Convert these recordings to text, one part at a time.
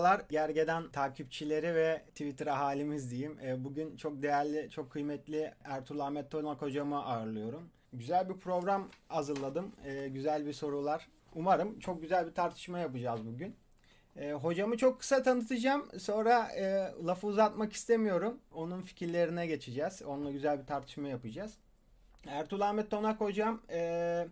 Merhabalar Gergedan takipçileri ve Twitter ahalimiz diyeyim. E, bugün çok değerli, çok kıymetli Ertuğrul Ahmet Tonak hocamı ağırlıyorum. Güzel bir program hazırladım. E, güzel bir sorular. Umarım çok güzel bir tartışma yapacağız bugün. E, hocamı çok kısa tanıtacağım. Sonra e, lafı uzatmak istemiyorum. Onun fikirlerine geçeceğiz. Onunla güzel bir tartışma yapacağız. Ertuğrul Ahmet Tonak hocam e,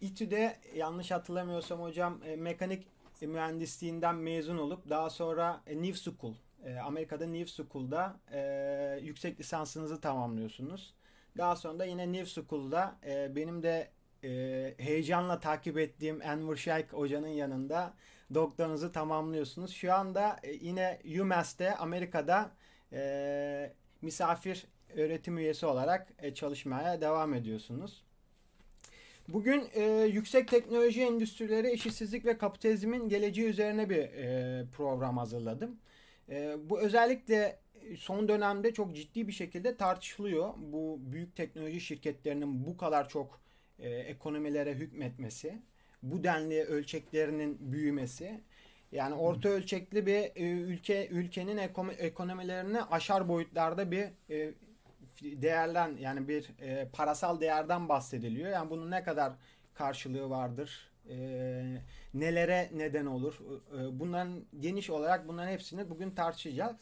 İTÜ'de yanlış hatırlamıyorsam hocam mekanik mühendisliğinden mezun olup daha sonra e, New School e, Amerika'da New School'da e, yüksek lisansınızı tamamlıyorsunuz. Daha sonra da yine New School'da e, benim de heyecanla takip ettiğim Enver Shaikh hocanın yanında doktorunuzu tamamlıyorsunuz. Şu anda yine UMass'te Amerika'da misafir öğretim üyesi olarak çalışmaya devam ediyorsunuz. Bugün e, yüksek teknoloji endüstrileri, eşitsizlik ve kapitalizmin geleceği üzerine bir e, program hazırladım. E, bu özellikle son dönemde çok ciddi bir şekilde tartışılıyor. Bu büyük teknoloji şirketlerinin bu kadar çok e, ekonomilere hükmetmesi, bu denli ölçeklerinin büyümesi. Yani orta ölçekli bir e, ülke ülkenin ekonomilerini aşar boyutlarda bir e, değerden yani bir e, parasal değerden bahsediliyor. Yani bunun ne kadar karşılığı vardır? E, nelere neden olur? E, bunların geniş olarak bunların hepsini bugün tartışacağız.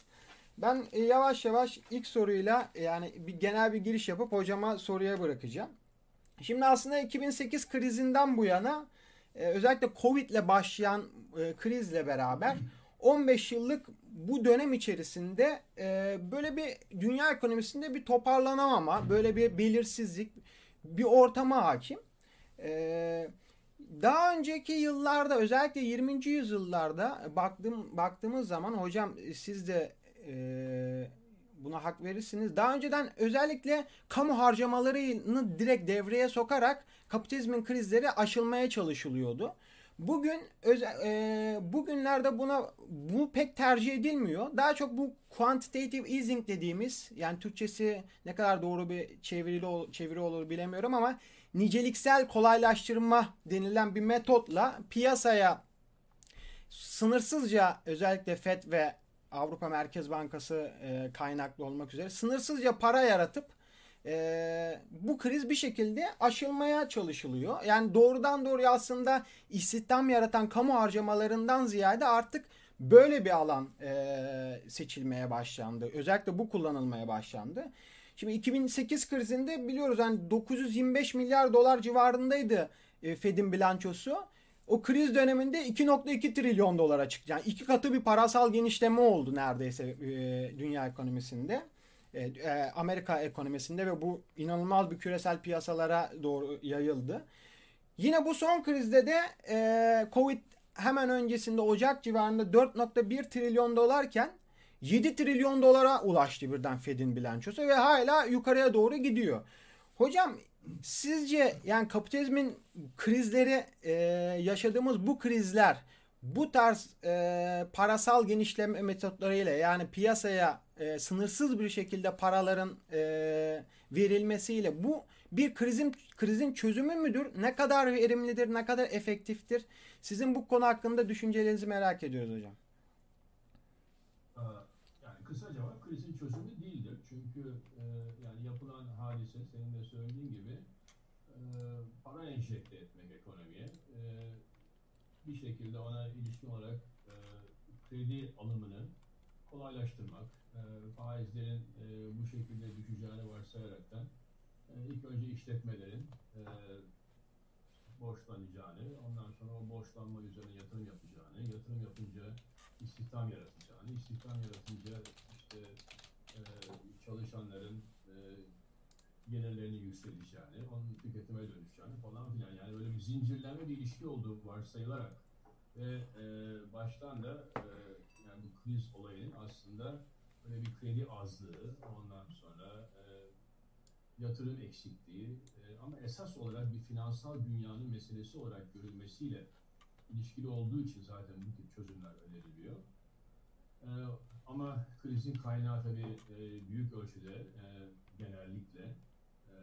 Ben e, yavaş yavaş ilk soruyla yani bir genel bir giriş yapıp hocama soruya bırakacağım. Şimdi aslında 2008 krizinden bu yana e, özellikle Covid ile başlayan e, krizle beraber 15 yıllık bu dönem içerisinde e, böyle bir dünya ekonomisinde bir toparlanamama, böyle bir belirsizlik, bir ortama hakim. E, daha önceki yıllarda özellikle 20. yüzyıllarda baktım baktığımız zaman hocam siz de e, buna hak verirsiniz. Daha önceden özellikle kamu harcamalarını direkt devreye sokarak kapitalizmin krizleri aşılmaya çalışılıyordu. Bugün özel, e, bugünlerde buna bu pek tercih edilmiyor. Daha çok bu quantitative easing dediğimiz yani Türkçesi ne kadar doğru bir çevirili çeviri olur bilemiyorum ama niceliksel kolaylaştırma denilen bir metotla piyasaya sınırsızca özellikle FED ve Avrupa Merkez Bankası e, kaynaklı olmak üzere sınırsızca para yaratıp e, bu kriz bir şekilde aşılmaya çalışılıyor. Yani doğrudan doğruya aslında istihdam yaratan kamu harcamalarından ziyade artık böyle bir alan e, seçilmeye başlandı. Özellikle bu kullanılmaya başlandı. Şimdi 2008 krizinde biliyoruz yani 925 milyar dolar civarındaydı e, Fed'in bilançosu. O kriz döneminde 2.2 trilyon dolara çıktı. Yani iki katı bir parasal genişleme oldu neredeyse e, dünya ekonomisinde. E, e, Amerika ekonomisinde ve bu inanılmaz bir küresel piyasalara doğru yayıldı. Yine bu son krizde de e, Covid hemen öncesinde Ocak civarında 4.1 trilyon dolarken 7 trilyon dolara ulaştı birden Fed'in bilançosu ve hala yukarıya doğru gidiyor. Hocam sizce yani kapitalizmin krizleri yaşadığımız bu krizler bu tarz e, parasal genişleme metotlarıyla yani piyasaya e, sınırsız bir şekilde paraların e, verilmesiyle bu bir krizin krizin çözümü müdür? Ne kadar verimlidir? Ne kadar efektiftir? Sizin bu konu hakkında düşüncelerinizi merak ediyoruz hocam. Yani kısa cevap krizin çözümü değildir. Çünkü e, yani yapılan hadise senin de söylediğin gibi e, para enjekte etmek ekonomiye. E, bir şekilde ona ilişkin olarak e, kredi alımını kolaylaştırmak, faizlerin e, bu şekilde düşeceğini varsayaraktan e, ilk önce işletmelerin e, borçlanacağını, ondan sonra o borçlanma üzerine yatırım yapacağını, yatırım yapınca istihdam yaratacağını, istihdam yaratınca işte e, çalışanların e, gelirlerini yükseleceğini, onun tüketime dönüşeceğini falan filan. Yani böyle bir zincirleme bir ilişki olduğu varsayılarak ve e, baştan da e, yani bu kriz olayının aslında böyle bir kredi azlığı, ondan sonra e, yatırım eksikliği e, ama esas olarak bir finansal dünyanın meselesi olarak görülmesiyle ilişkili olduğu için zaten bu tip çözümler öneriliyor. E, ama krizin kaynağı tabii e, büyük ölçüde e, genellikle e,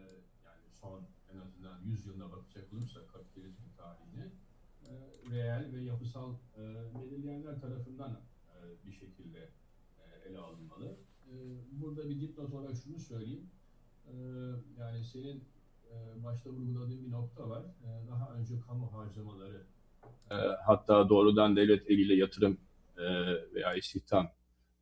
yani son en azından 100 yılına bakacak olursak kapitalizmin tarihine e, reel ve yapısal e, belirleyenler tarafından e, bir şekilde ele alınmalı. E, burada bir dipnot olarak şunu söyleyeyim. E, yani senin e, başta vurguladığın bir nokta var. E, daha önce kamu harcamaları e, hatta doğrudan devlet eliyle yatırım e, veya istihdam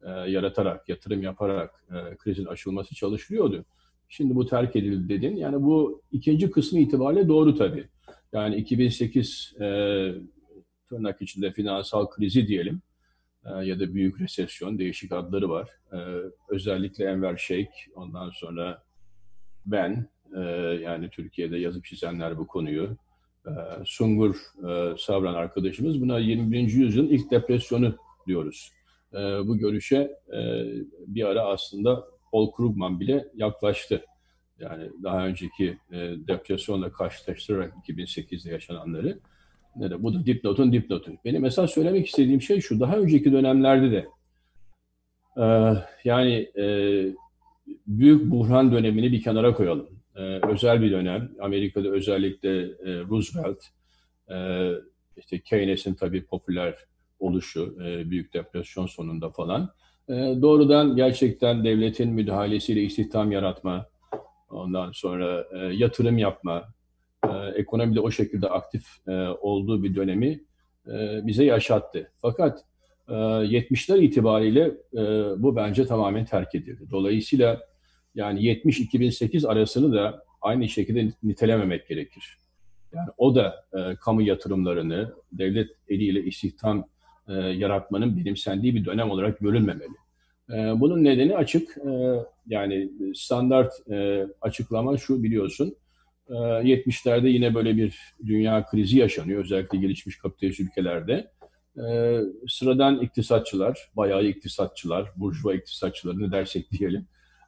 e, yaratarak, yatırım yaparak e, krizin aşılması çalışılıyordu. Şimdi bu terk edildi dedin. Yani bu ikinci kısmı itibariyle doğru tabii. Yani 2008 e, tırnak içinde finansal krizi diyelim e, ya da büyük resesyon değişik adları var. E, özellikle Enver Şeyh, ondan sonra ben e, yani Türkiye'de yazıp çizenler bu konuyu. E, Sungur e, Savran arkadaşımız buna 21. yüzyılın ilk depresyonu diyoruz. Bu görüşe e, bir ara aslında Paul Krugman bile yaklaştı. Yani daha önceki depresyonla karşılaştırarak 2008'de yaşananları. Ne de, bu da dipnotun dipnotu. Benim mesela söylemek istediğim şey şu. Daha önceki dönemlerde de e, yani e, büyük buhran dönemini bir kenara koyalım. E, özel bir dönem. Amerika'da özellikle e, Roosevelt, e, işte Keynes'in tabii popüler oluşu, e, büyük depresyon sonunda falan. E, doğrudan gerçekten devletin müdahalesiyle istihdam yaratma, ondan sonra e, yatırım yapma, ekonomide o şekilde aktif e, olduğu bir dönemi e, bize yaşattı. Fakat e, 70'ler itibariyle e, bu bence tamamen terk edildi. Dolayısıyla yani 70-2008 arasını da aynı şekilde nitelememek gerekir. Yani o da e, kamu yatırımlarını devlet eliyle istihdam e, yaratmanın benimsendiği bir dönem olarak görülmemeli. E, bunun nedeni açık. E, yani standart e, açıklama şu biliyorsun. E, 70'lerde yine böyle bir dünya krizi yaşanıyor. Özellikle gelişmiş kapitalist ülkelerde. E, sıradan iktisatçılar, bayağı iktisatçılar, burjuva iktisatçıları ne dersek diyelim.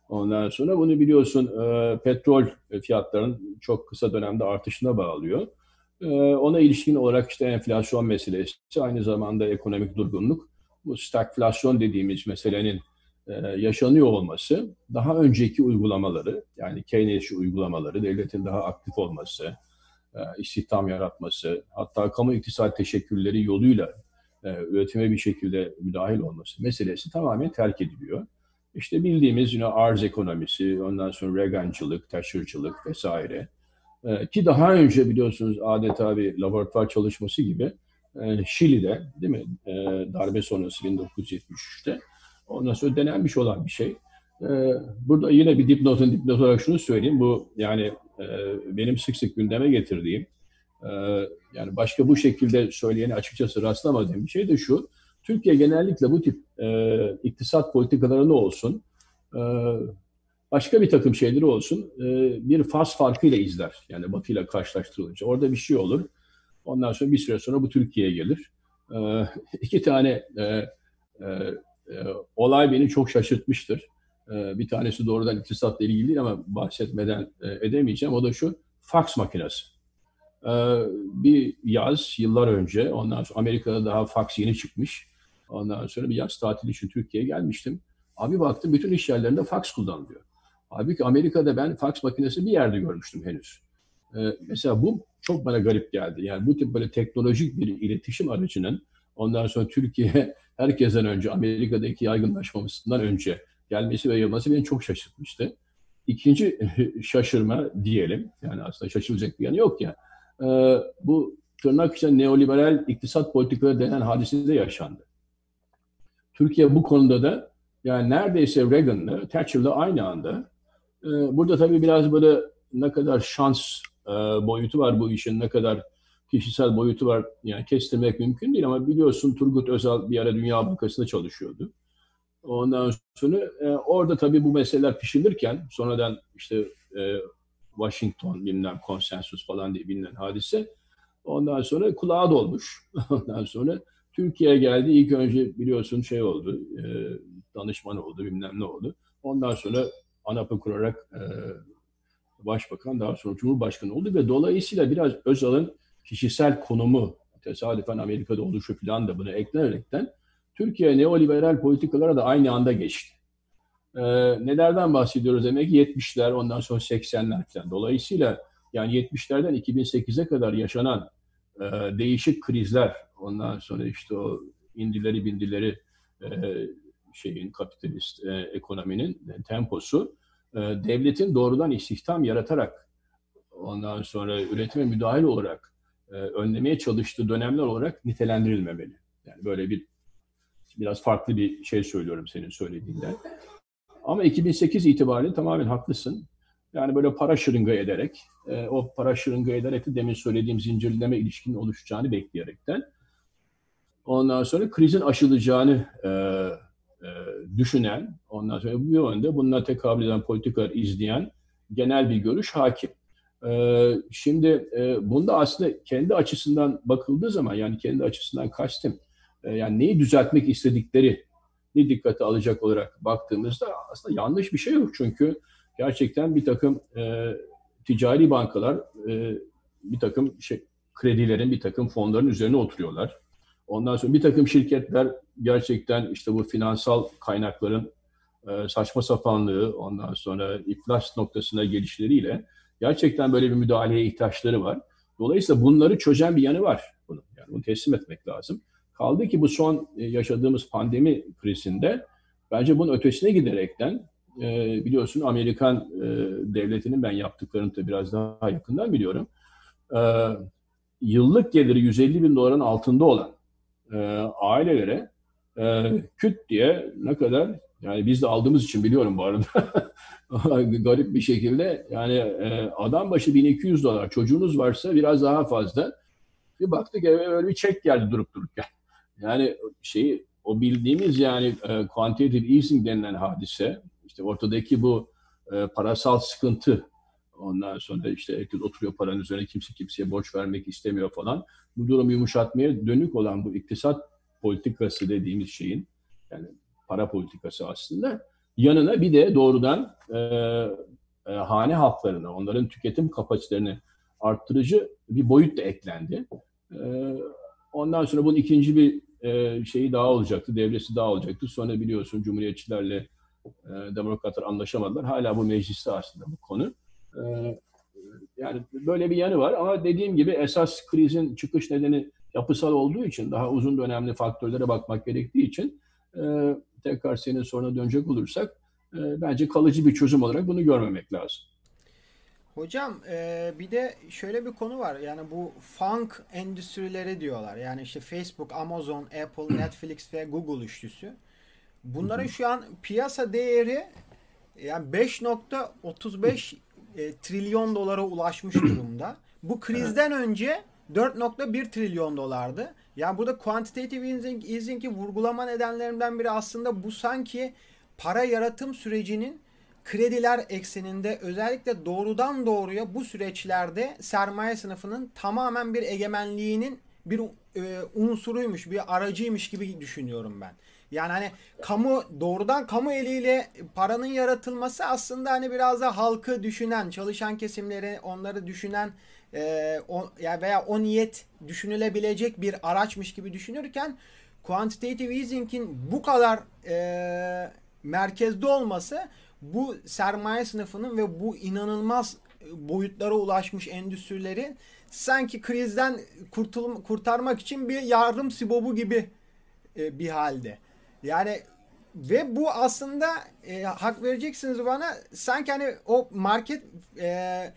Ondan sonra bunu biliyorsun e, petrol fiyatlarının çok kısa dönemde artışına bağlıyor. E, ona ilişkin olarak işte enflasyon meselesi, aynı zamanda ekonomik durgunluk, bu stagflasyon dediğimiz meselenin yaşanıyor olması, daha önceki uygulamaları, yani Keynesçi uygulamaları, devletin daha aktif olması, e, istihdam yaratması, hatta kamu iktisat teşekkülleri yoluyla e, üretime bir şekilde müdahil olması meselesi tamamen terk ediliyor. İşte bildiğimiz yine arz ekonomisi, ondan sonra Reagancılık, Thatcher'cılık vesaire. Ki daha önce biliyorsunuz adeta bir laboratuvar çalışması gibi e, Şili'de değil mi e, darbe sonrası 1973'te ondan sonra denenmiş olan bir şey. E, burada yine bir dipnotun dipnot olarak şunu söyleyeyim. Bu yani e, benim sık sık gündeme getirdiğim e, yani başka bu şekilde söyleyeni açıkçası rastlamadığım bir şey de şu. Türkiye genellikle bu tip e, iktisat politikaları ne olsun, başka bir takım şeyleri olsun, bir faz farkıyla izler. Yani Batı ile karşılaştırılınca. Orada bir şey olur. Ondan sonra bir süre sonra bu Türkiye'ye gelir. E, iki tane e, olay beni çok şaşırtmıştır. E, bir tanesi doğrudan iktisatla ilgili değil ama bahsetmeden e, edemeyeceğim. O da şu, fax makinesi. E, bir yaz, yıllar önce, ondan sonra Amerika'da daha fax yeni çıkmış. Ondan sonra bir yaz tatili için Türkiye'ye gelmiştim. Abi baktım bütün iş yerlerinde fax kullanılıyor. Halbuki Amerika'da ben fax makinesi bir yerde görmüştüm henüz. Ee, mesela bu çok bana garip geldi. Yani bu tip böyle teknolojik bir iletişim aracının ondan sonra Türkiye herkesten önce Amerika'daki yaygınlaşmamasından önce gelmesi ve yayılması beni çok şaşırtmıştı. İkinci şaşırma diyelim, yani aslında şaşıracak bir yanı yok ya, e, bu tırnak içinde neoliberal iktisat politikaları denen hadise de yaşandı. Türkiye bu konuda da yani neredeyse Reagan'la, Thatcher'la aynı anda. E, burada tabii biraz böyle ne kadar şans e, boyutu var bu işin, ne kadar kişisel boyutu var yani kestirmek mümkün değil ama biliyorsun Turgut Özal bir ara Dünya Bankası'nda çalışıyordu. Ondan sonra e, orada tabii bu meseleler pişirilirken sonradan işte e, Washington bilmem konsensus falan diye bilinen hadise ondan sonra kulağa dolmuş. Ondan sonra Türkiye'ye geldi. İlk önce biliyorsun şey oldu, e, danışman oldu, bilmem ne oldu. Ondan sonra ANAP'ı kurarak e, başbakan, daha sonra cumhurbaşkanı oldu ve dolayısıyla biraz Özal'ın kişisel konumu, tesadüfen Amerika'da oluşu falan da buna eklenerekten Türkiye neoliberal politikalara da aynı anda geçti. Ee, nelerden bahsediyoruz demek ki 70'ler ondan sonra 80'ler falan. Dolayısıyla yani 70'lerden 2008'e kadar yaşanan e, değişik krizler, ondan sonra işte o indileri bindileri e, şeyin kapitalist e, ekonominin temposu e, devletin doğrudan istihdam yaratarak ondan sonra üretime müdahil olarak e, önlemeye çalıştığı dönemler olarak nitelendirilmemeli. Yani böyle bir biraz farklı bir şey söylüyorum senin söylediğinden. Ama 2008 itibariyle tamamen haklısın. Yani böyle para şırınga ederek, e, o para şırınga ederek de demin söylediğim zincirleme ilişkinin oluşacağını bekleyerekten ondan sonra krizin aşılacağını e, düşünen, ondan sonra bu yönde bununla tekabül eden politikalar izleyen genel bir görüş hakim. E, şimdi e, bunda aslında kendi açısından bakıldığı zaman yani kendi açısından kastım e, yani neyi düzeltmek istedikleri ne dikkate alacak olarak baktığımızda aslında yanlış bir şey yok. Çünkü gerçekten bir takım e, ticari bankalar e, bir takım şey, kredilerin, bir takım fonların üzerine oturuyorlar. Ondan sonra bir takım şirketler gerçekten işte bu finansal kaynakların e, saçma sapanlığı, ondan sonra iflas noktasına gelişleriyle gerçekten böyle bir müdahaleye ihtiyaçları var. Dolayısıyla bunları çözen bir yanı var bunun. Yani bunu teslim etmek lazım. Kaldı ki bu son e, yaşadığımız pandemi krizinde bence bunun ötesine giderekten e, biliyorsun Amerikan e, devletinin ben yaptıklarını da biraz daha yakından biliyorum. Yıllık geliri 150 bin doların altında olan ailelere küt diye ne kadar yani biz de aldığımız için biliyorum bu arada garip bir şekilde yani e, adam başı 1200 dolar çocuğunuz varsa biraz daha fazla bir baktık eve böyle bir çek geldi durup dururken. Yani şeyi o bildiğimiz yani e, quantitative easing denilen hadise işte ortadaki bu e, parasal sıkıntı ondan sonra işte herkes oturuyor paranın üzerine kimse kimseye borç vermek istemiyor falan. Bu durumu yumuşatmaya dönük olan bu iktisat politikası dediğimiz şeyin yani para politikası aslında yanına bir de doğrudan e, e, hane halklarını, onların tüketim kapasitelerini arttırıcı bir boyut da eklendi. E, ondan sonra bunun ikinci bir e, şeyi daha olacaktı, devresi daha olacaktı. Sonra biliyorsun Cumhuriyetçilerle e, demokratlar anlaşamadılar. Hala bu mecliste aslında bu konu. E, yani böyle bir yanı var ama dediğim gibi esas krizin çıkış nedeni yapısal olduğu için daha uzun dönemli faktörlere bakmak gerektiği için e, tekrar senin soruna dönecek olursak e, bence kalıcı bir çözüm olarak bunu görmemek lazım. Hocam e, bir de şöyle bir konu var. Yani bu funk endüstrileri diyorlar. Yani işte Facebook, Amazon, Apple, Netflix ve Google üçlüsü. Bunların şu an piyasa değeri yani 5.35 e, trilyon dolara ulaşmış durumda. Bu krizden önce 4.1 trilyon dolardı. Yani burada quantitative easing, easing'i vurgulama nedenlerinden biri aslında bu sanki para yaratım sürecinin krediler ekseninde özellikle doğrudan doğruya bu süreçlerde sermaye sınıfının tamamen bir egemenliğinin bir e, unsuruymuş, bir aracıymış gibi düşünüyorum ben. Yani hani kamu doğrudan kamu eliyle paranın yaratılması aslında hani biraz da halkı düşünen, çalışan kesimleri, onları düşünen e, o, ya veya o niyet düşünülebilecek bir araçmış gibi düşünürken quantitative easing'in bu kadar e, merkezde olması bu sermaye sınıfının ve bu inanılmaz boyutlara ulaşmış endüstrileri sanki krizden kurtul kurtarmak için bir yardım sibobu gibi e, bir halde. Yani ve bu aslında e, hak vereceksiniz bana sanki hani o market e,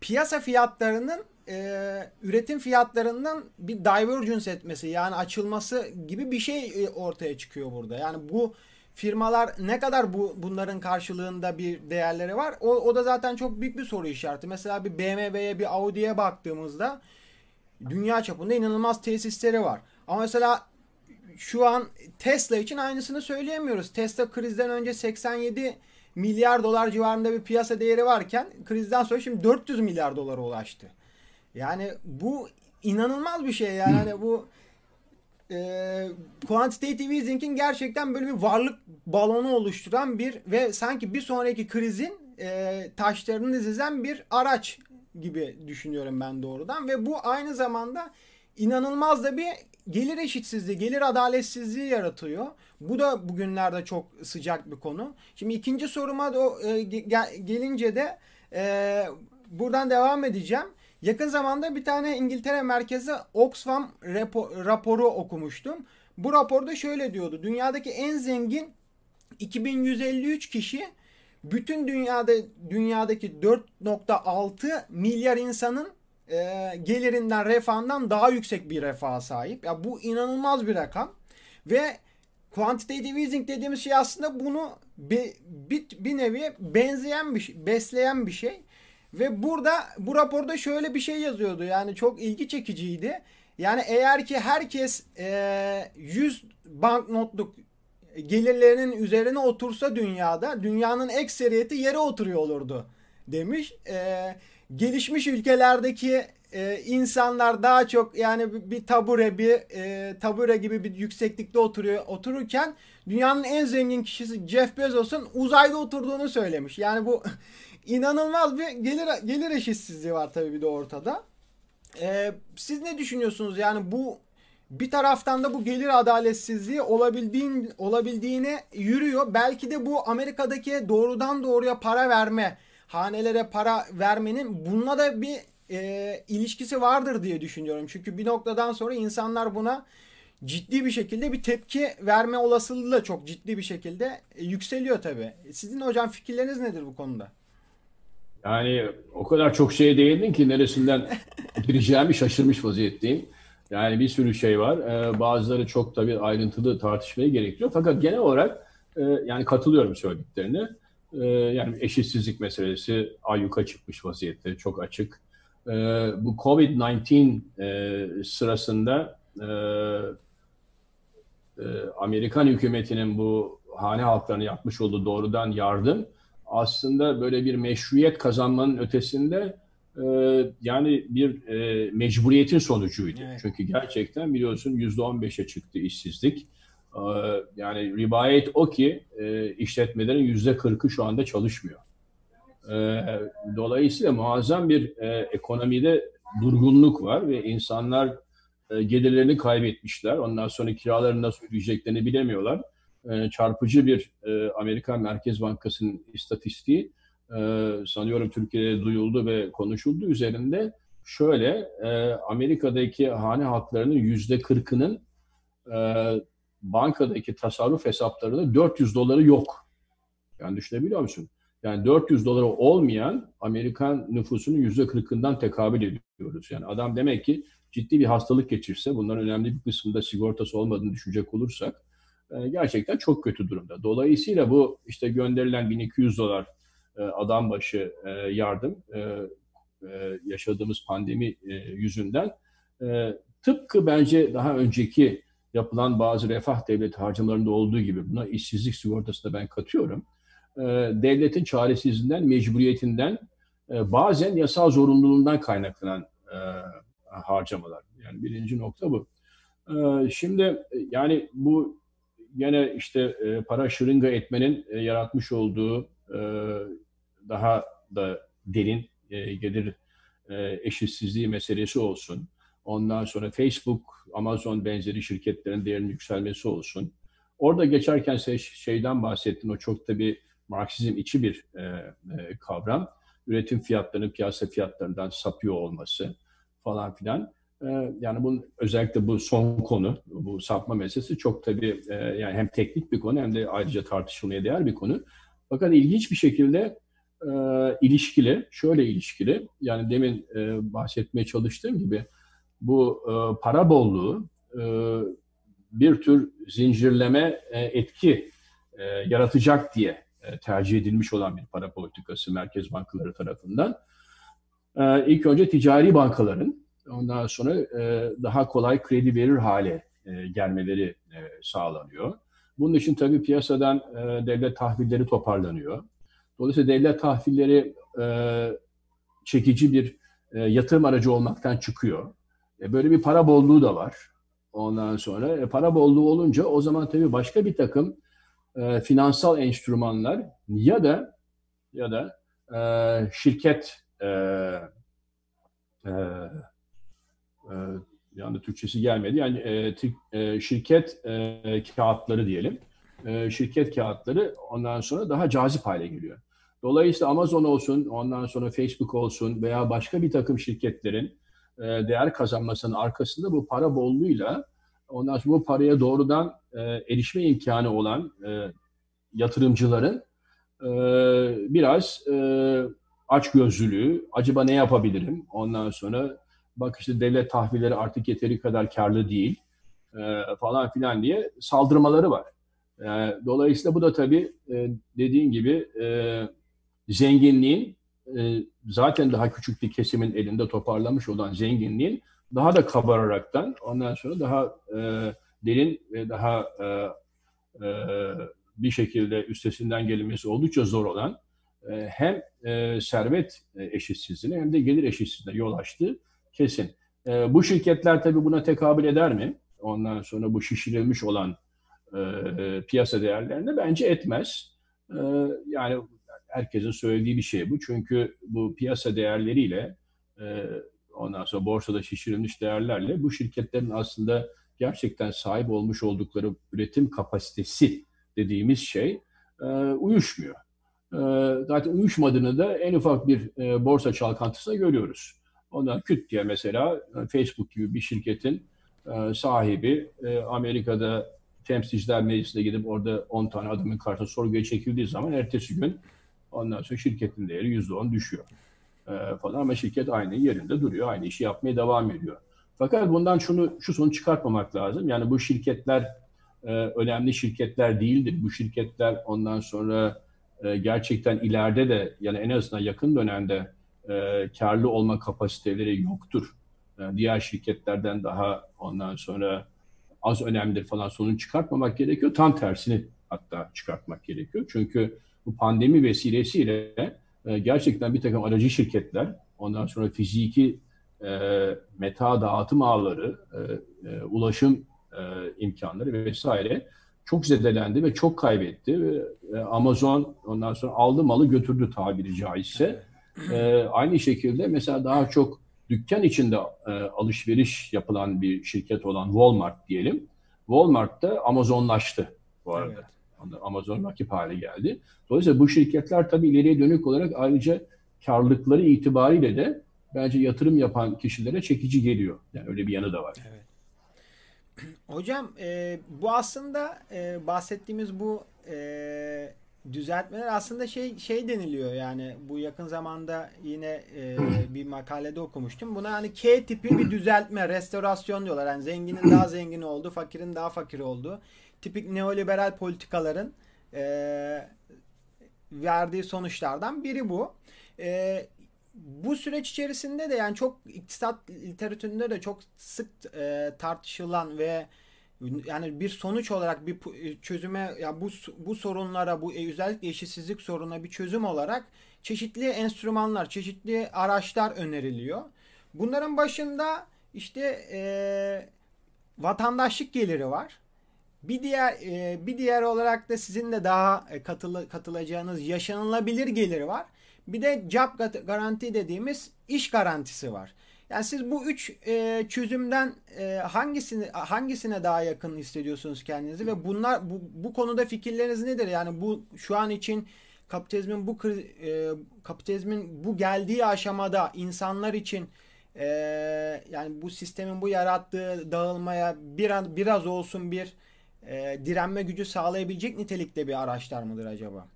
piyasa fiyatlarının e, üretim fiyatlarından bir divergence etmesi yani açılması gibi bir şey e, ortaya çıkıyor burada. Yani bu firmalar ne kadar bu bunların karşılığında bir değerleri var? O, o da zaten çok büyük bir soru işareti. Mesela bir BMW'ye bir Audi'ye baktığımızda dünya çapında inanılmaz tesisleri var. Ama mesela şu an Tesla için aynısını söyleyemiyoruz. Tesla krizden önce 87 milyar dolar civarında bir piyasa değeri varken krizden sonra şimdi 400 milyar dolara ulaştı. Yani bu inanılmaz bir şey yani hani bu e, quantitative easing'in gerçekten böyle bir varlık balonu oluşturan bir ve sanki bir sonraki krizin e, taşlarını dizizen bir araç gibi düşünüyorum ben doğrudan ve bu aynı zamanda inanılmaz da bir gelir eşitsizliği, gelir adaletsizliği yaratıyor. Bu da bugünlerde çok sıcak bir konu. Şimdi ikinci soruma da, e, gelince de e, buradan devam edeceğim. Yakın zamanda bir tane İngiltere merkezi Oxfam rapo, raporu okumuştum. Bu raporda şöyle diyordu. Dünyadaki en zengin 2153 kişi bütün dünyada dünyadaki 4.6 milyar insanın e, gelirinden, refahından daha yüksek bir refaha sahip. Ya bu inanılmaz bir rakam ve quantitative easing dediğimiz şey aslında bunu bir, bir, bir nevi benzeyen bir şey, besleyen bir şey. Ve burada bu raporda şöyle bir şey yazıyordu. Yani çok ilgi çekiciydi. Yani eğer ki herkes e, 100 banknotluk gelirlerinin üzerine otursa dünyada dünyanın ekseriyeti yere oturuyor olurdu demiş. E, gelişmiş ülkelerdeki e, insanlar daha çok yani bir tabure bir e, tabure gibi bir yükseklikte oturuyor otururken dünyanın en zengin kişisi Jeff Bezos'un uzayda oturduğunu söylemiş. Yani bu inanılmaz bir gelir gelir eşitsizliği var tabii bir de ortada. E, siz ne düşünüyorsunuz? Yani bu bir taraftan da bu gelir adaletsizliği olabildiğin, olabildiğine yürüyor. Belki de bu Amerika'daki doğrudan doğruya para verme, hanelere para vermenin bununla da bir e, ilişkisi vardır diye düşünüyorum. Çünkü bir noktadan sonra insanlar buna ciddi bir şekilde bir tepki verme olasılığı da çok ciddi bir şekilde e, yükseliyor tabii. Sizin hocam fikirleriniz nedir bu konuda? Yani o kadar çok şeye değindin ki neresinden gireceğimi şaşırmış vaziyetteyim. Yani bir sürü şey var. Ee, bazıları çok tabii ayrıntılı tartışmayı gerektiriyor. Fakat genel olarak e, yani katılıyorum söylediklerine. E, yani eşitsizlik meselesi ayyuka çıkmış vaziyette. Çok açık. E, bu Covid-19 e, sırasında e, e, Amerikan hükümetinin bu hane halklarına yapmış olduğu doğrudan yardım aslında böyle bir meşruiyet kazanmanın ötesinde e, yani bir e, mecburiyetin sonucuydu. Evet. Çünkü gerçekten biliyorsun yüzde on beşe çıktı işsizlik. E, yani rivayet o ki e, işletmelerin yüzde kırkı şu anda çalışmıyor. E, dolayısıyla muazzam bir e, ekonomide durgunluk var ve insanlar e, gelirlerini kaybetmişler. Ondan sonra kiralarını nasıl ödeyeceklerini bilemiyorlar. Çarpıcı bir Amerikan Merkez Bankası'nın istatistiği sanıyorum Türkiye'de duyuldu ve konuşuldu üzerinde şöyle Amerika'daki hane halklarının yüzde kırkının bankadaki tasarruf hesaplarında 400 doları yok. Yani düşünebiliyor musun? Yani 400 doları olmayan Amerikan nüfusunun yüzde kırkından tekabül ediyoruz. Yani adam demek ki ciddi bir hastalık geçirse, bunların önemli bir kısmında sigortası olmadığını düşünecek olursak, gerçekten çok kötü durumda. Dolayısıyla bu işte gönderilen 1200 dolar e, adam başı e, yardım e, yaşadığımız pandemi yüzünden tıpkı bence daha önceki yapılan bazı refah devleti harcamalarında olduğu gibi buna işsizlik sigortasına ben katıyorum. Devletin çaresizliğinden, mecburiyetinden, bazen yasal zorunluluğundan kaynaklanan harcamalar. Yani birinci nokta bu. Şimdi yani bu gene işte para şırınga etmenin yaratmış olduğu daha da derin e, gelir e, eşitsizliği meselesi olsun. Ondan sonra Facebook, Amazon benzeri şirketlerin değerinin yükselmesi olsun. Orada geçerken şeyden bahsettin, o çok da bir Marksizm içi bir e, e, kavram. Üretim fiyatlarının piyasa fiyatlarından sapıyor olması falan filan. E, yani bunun özellikle bu son konu, bu sapma meselesi çok tabii e, yani hem teknik bir konu hem de ayrıca tartışılmaya değer bir konu. Fakat ilginç bir şekilde e, ilişkili, şöyle ilişkili, yani demin e, bahsetmeye çalıştığım gibi bu e, para bolluğu e, bir tür zincirleme e, etki e, yaratacak diye e, tercih edilmiş olan bir para politikası merkez bankaları tarafından. E, ilk önce ticari bankaların ondan sonra e, daha kolay kredi verir hale e, gelmeleri e, sağlanıyor. Bunun için tabii piyasadan e, devlet tahvilleri toparlanıyor. Dolayısıyla devlet tahvilleri e, çekici bir e, yatırım aracı olmaktan çıkıyor. E, böyle bir para bolluğu da var. Ondan sonra e, para bolluğu olunca o zaman tabii başka bir takım e, finansal enstrümanlar ya da ya da e, şirket e, e, e, yani Türkçesi gelmedi. Yani e, e, şirket e, kağıtları diyelim. E, şirket kağıtları ondan sonra daha cazip hale geliyor. Dolayısıyla Amazon olsun, ondan sonra Facebook olsun veya başka bir takım şirketlerin e, değer kazanmasının arkasında bu para bolluğuyla ondan sonra bu paraya doğrudan e, erişme imkanı olan e, yatırımcıların biraz e, açgözlülüğü, acaba ne yapabilirim? Ondan sonra bak işte devlet tahvilleri artık yeteri kadar karlı değil falan filan diye saldırmaları var. Dolayısıyla bu da tabii dediğin gibi zenginliğin e, zaten daha küçük bir kesimin elinde toparlamış olan zenginliğin daha da kabararaktan ondan sonra daha e, derin ve daha e, e, bir şekilde üstesinden gelinmesi oldukça zor olan e, hem e, servet eşitsizliğine hem de gelir eşitsizliğine yol açtı kesin. E, bu şirketler tabii buna tekabül eder mi? Ondan sonra bu şişirilmiş olan e, piyasa değerlerine bence etmez. E, yani herkesin söylediği bir şey bu. Çünkü bu piyasa değerleriyle e, ondan sonra borsada şişirilmiş değerlerle bu şirketlerin aslında gerçekten sahip olmuş oldukları üretim kapasitesi dediğimiz şey e, uyuşmuyor. E, zaten uyuşmadığını da en ufak bir e, borsa çalkantısında görüyoruz. Ondan küt diye mesela e, Facebook gibi bir şirketin e, sahibi e, Amerika'da temsilciler meclisine gidip orada 10 tane adamın karşısına sorguya çekildiği zaman ertesi gün ondan sonra şirketin değeri %10 düşüyor. E, falan ama şirket aynı yerinde duruyor. Aynı işi yapmaya devam ediyor. Fakat bundan şunu şu sonuç çıkartmamak lazım. Yani bu şirketler e, önemli şirketler değildir. Bu şirketler ondan sonra e, gerçekten ileride de yani en azından yakın dönemde e, karlı olma kapasiteleri yoktur. Yani diğer şirketlerden daha ondan sonra az önemlidir falan sonuç çıkartmamak gerekiyor. Tam tersini hatta çıkartmak gerekiyor. Çünkü bu pandemi vesilesiyle e, gerçekten bir takım aracı şirketler, ondan sonra fiziki e, meta dağıtım ağları, e, e, ulaşım e, imkanları vesaire çok zedelendi ve çok kaybetti. E, Amazon ondan sonra aldı malı götürdü tabiri caizse. E, aynı şekilde mesela daha çok dükkan içinde e, alışveriş yapılan bir şirket olan Walmart diyelim. Walmart da Amazonlaştı bu arada. Evet. Amazon rakip hale geldi. Dolayısıyla bu şirketler tabii ileriye dönük olarak ayrıca karlılıkları itibariyle de bence yatırım yapan kişilere çekici geliyor. Yani öyle bir yanı da var. Evet. Hocam e, bu aslında e, bahsettiğimiz bu e, düzeltmeler aslında şey şey deniliyor yani bu yakın zamanda yine e, bir makalede okumuştum. Buna hani K tipi bir düzeltme, restorasyon diyorlar. Yani zenginin daha zengin oldu, fakirin daha fakir oldu. Tipik neoliberal politikaların e, verdiği sonuçlardan biri bu. E, bu süreç içerisinde de yani çok iktisat literatüründe de çok sık e, tartışılan ve yani bir sonuç olarak bir çözüme ya bu bu sorunlara bu e, özellikle eşitsizlik sorununa bir çözüm olarak çeşitli enstrümanlar, çeşitli araçlar öneriliyor. Bunların başında işte e, vatandaşlık geliri var. Bir diğer e, bir diğer olarak da sizin de daha e, katılı, katılacağınız yaşanılabilir geliri var. Bir de job garanti dediğimiz iş garantisi var. Yani siz bu üç e, çözümden hangisini hangisine daha yakın hissediyorsunuz kendinizi ve bunlar bu, bu konuda fikirleriniz nedir? Yani bu şu an için kapitalizmin bu kapitalizmin bu geldiği aşamada insanlar için yani bu sistemin bu yarattığı dağılmaya bir biraz olsun bir e, direnme gücü sağlayabilecek nitelikte bir araçlar mıdır acaba?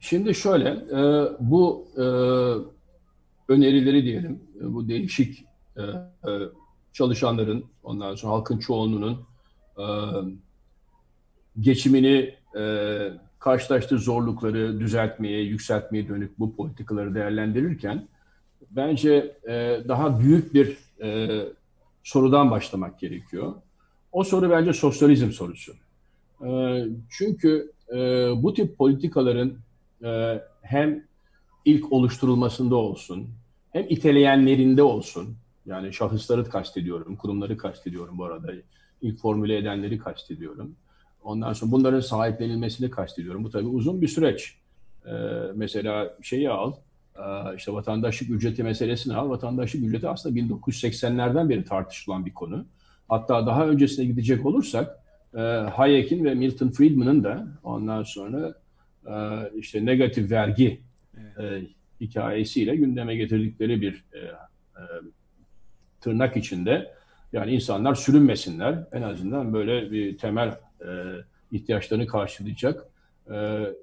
Şimdi şöyle, e, bu e, önerileri diyelim, e, bu değişik e, e, çalışanların, ondan sonra halkın çoğunluğunun e, geçimini e, karşılaştığı zorlukları düzeltmeye, yükseltmeye dönük bu politikaları değerlendirirken bence e, daha büyük bir e, sorudan başlamak gerekiyor. O soru bence sosyalizm sorusu. E, çünkü e, bu tip politikaların e, hem ilk oluşturulmasında olsun, hem iteleyenlerinde olsun, yani şahısları kastediyorum, kurumları kastediyorum bu arada, ilk formüle edenleri kastediyorum. Ondan sonra bunların sahiplenilmesini kastediyorum. Bu tabii uzun bir süreç. Ee, mesela şeyi al, e, işte vatandaşlık ücreti meselesini al. Vatandaşlık ücreti aslında 1980'lerden beri tartışılan bir konu. Hatta daha öncesine gidecek olursak, e, Hayek'in ve Milton Friedman'ın da ondan sonra e, işte negatif vergi e, hikayesiyle gündeme getirdikleri bir e, e, tırnak içinde yani insanlar sürünmesinler. En azından böyle bir temel e, ihtiyaçlarını karşılayacak e,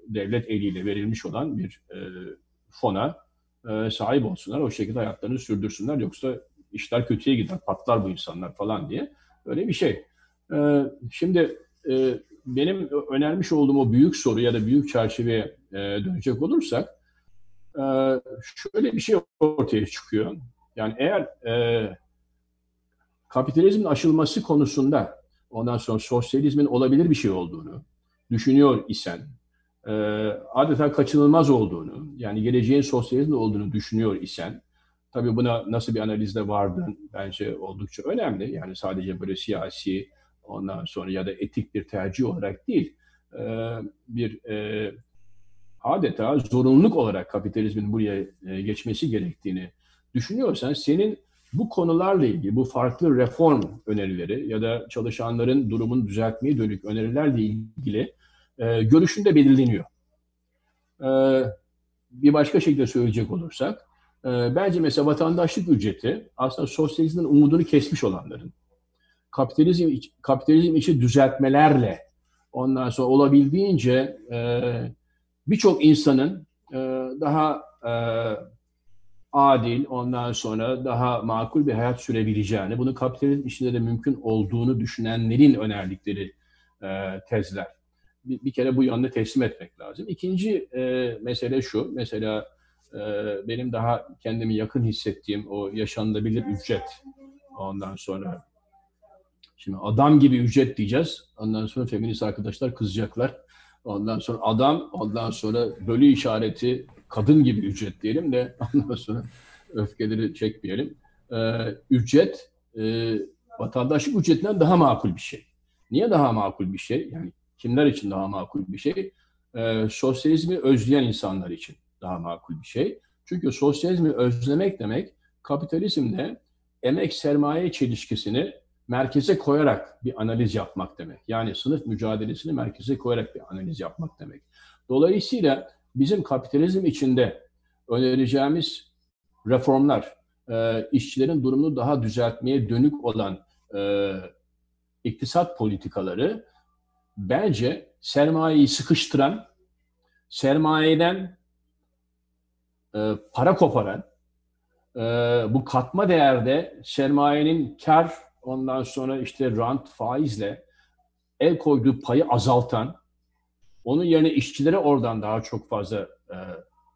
devlet eliyle verilmiş olan bir e, fona e, sahip olsunlar. O şekilde hayatlarını sürdürsünler. Yoksa işler kötüye gider, patlar bu insanlar falan diye. Öyle bir şey. E, şimdi e, benim önermiş olduğum o büyük soru ya da büyük çerçeveye e, dönecek olursak e, şöyle bir şey ortaya çıkıyor. Yani eğer e, kapitalizmin aşılması konusunda ondan sonra sosyalizmin olabilir bir şey olduğunu düşünüyor isen, e, adeta kaçınılmaz olduğunu, yani geleceğin sosyalizm olduğunu düşünüyor isen, tabii buna nasıl bir analizde vardın bence oldukça önemli. Yani sadece böyle siyasi, ondan sonra ya da etik bir tercih olarak değil, bir e, adeta zorunluluk olarak kapitalizmin buraya e, geçmesi gerektiğini düşünüyorsan senin bu konularla ilgili bu farklı reform önerileri ya da çalışanların durumunu düzeltmeye dönük önerilerle ilgili e, görüşünde belirleniyor. E, bir başka şekilde söyleyecek olursak, e, bence mesela vatandaşlık ücreti aslında sosyalizmin umudunu kesmiş olanların, kapitalizm, kapitalizm içi düzeltmelerle ondan sonra olabildiğince e, birçok insanın e, daha e, adil, ondan sonra daha makul bir hayat sürebileceğini, bunu kapitalizm içinde de mümkün olduğunu düşünenlerin önerdikleri tezler. Bir, bir kere bu yönde teslim etmek lazım. İkinci e, mesele şu, mesela e, benim daha kendimi yakın hissettiğim o yaşanılabilir ücret. Ondan sonra şimdi adam gibi ücret diyeceğiz. Ondan sonra feminist arkadaşlar kızacaklar. Ondan sonra adam, ondan sonra bölü işareti kadın gibi ücret diyelim de ondan sonra öfkeleri çekmeyelim. Ee, ücret e, vatandaşlık ücretinden daha makul bir şey. Niye daha makul bir şey? Yani kimler için daha makul bir şey? Ee, sosyalizmi özleyen insanlar için daha makul bir şey. Çünkü sosyalizmi özlemek demek kapitalizmde emek sermaye çelişkisini merkeze koyarak bir analiz yapmak demek. Yani sınıf mücadelesini merkeze koyarak bir analiz yapmak demek. Dolayısıyla bizim kapitalizm içinde önereceğimiz reformlar, e, işçilerin durumunu daha düzeltmeye dönük olan e, iktisat politikaları bence sermayeyi sıkıştıran, sermayeden e, para koparan, e, bu katma değerde sermayenin kar ondan sonra işte rant faizle el koyduğu payı azaltan, onun yerine işçilere oradan daha çok fazla e,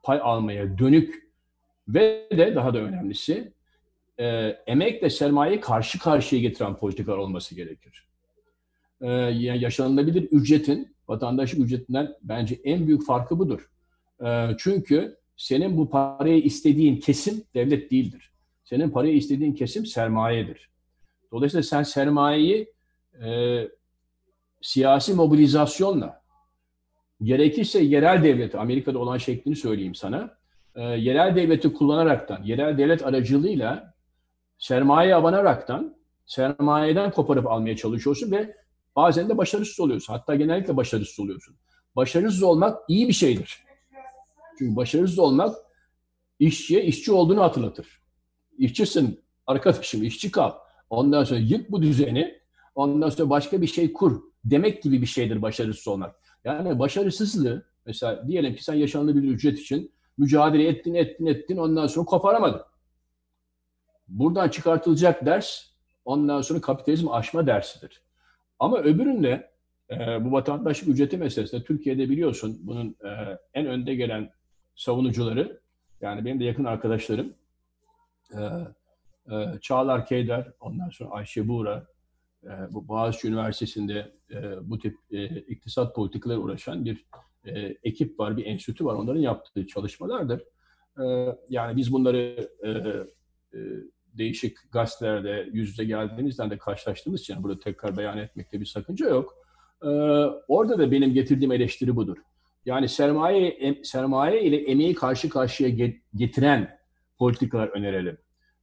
pay almaya dönük ve de daha da önemlisi emekle sermayeyi karşı karşıya getiren politikalar olması gerekir. Yani yaşanılabilir ücretin vatandaşlık ücretinden bence en büyük farkı budur. Çünkü senin bu parayı istediğin kesim devlet değildir. Senin parayı istediğin kesim sermayedir. Dolayısıyla sen sermayeyi e, siyasi mobilizasyonla gerekirse yerel devleti, Amerika'da olan şeklini söyleyeyim sana, e, yerel devleti kullanaraktan, yerel devlet aracılığıyla sermaye abanaraktan sermayeden koparıp almaya çalışıyorsun ve bazen de başarısız oluyorsun. Hatta genellikle başarısız oluyorsun. Başarısız olmak iyi bir şeydir. Çünkü başarısız olmak işçiye işçi olduğunu hatırlatır. İşçisin arkadaşım, işçi kal. Ondan sonra yık bu düzeni, ondan sonra başka bir şey kur demek gibi bir şeydir başarısız olmak. Yani başarısızlığı mesela diyelim ki sen yaşanabilir ücret için mücadele ettin, ettin, ettin ondan sonra koparamadın. Buradan çıkartılacak ders ondan sonra kapitalizm aşma dersidir. Ama öbüründe e, bu vatandaşlık ücreti meselesinde Türkiye'de biliyorsun bunun e, en önde gelen savunucuları yani benim de yakın arkadaşlarım e, e, Çağlar Keyder, ondan sonra Ayşe Buğra, e, bu Boğaziçi Üniversitesi'nde e, bu tip e, iktisat politikaları uğraşan bir e, ekip var, bir enstitü var. Onların yaptığı çalışmalardır. E, yani biz bunları e, e, değişik gazetelerde yüz yüze geldiğimizden de karşılaştığımız için burada tekrar beyan etmekte bir sakınca yok. E, orada da benim getirdiğim eleştiri budur. Yani sermaye em, sermaye ile emeği karşı karşıya getiren politikalar önerelim.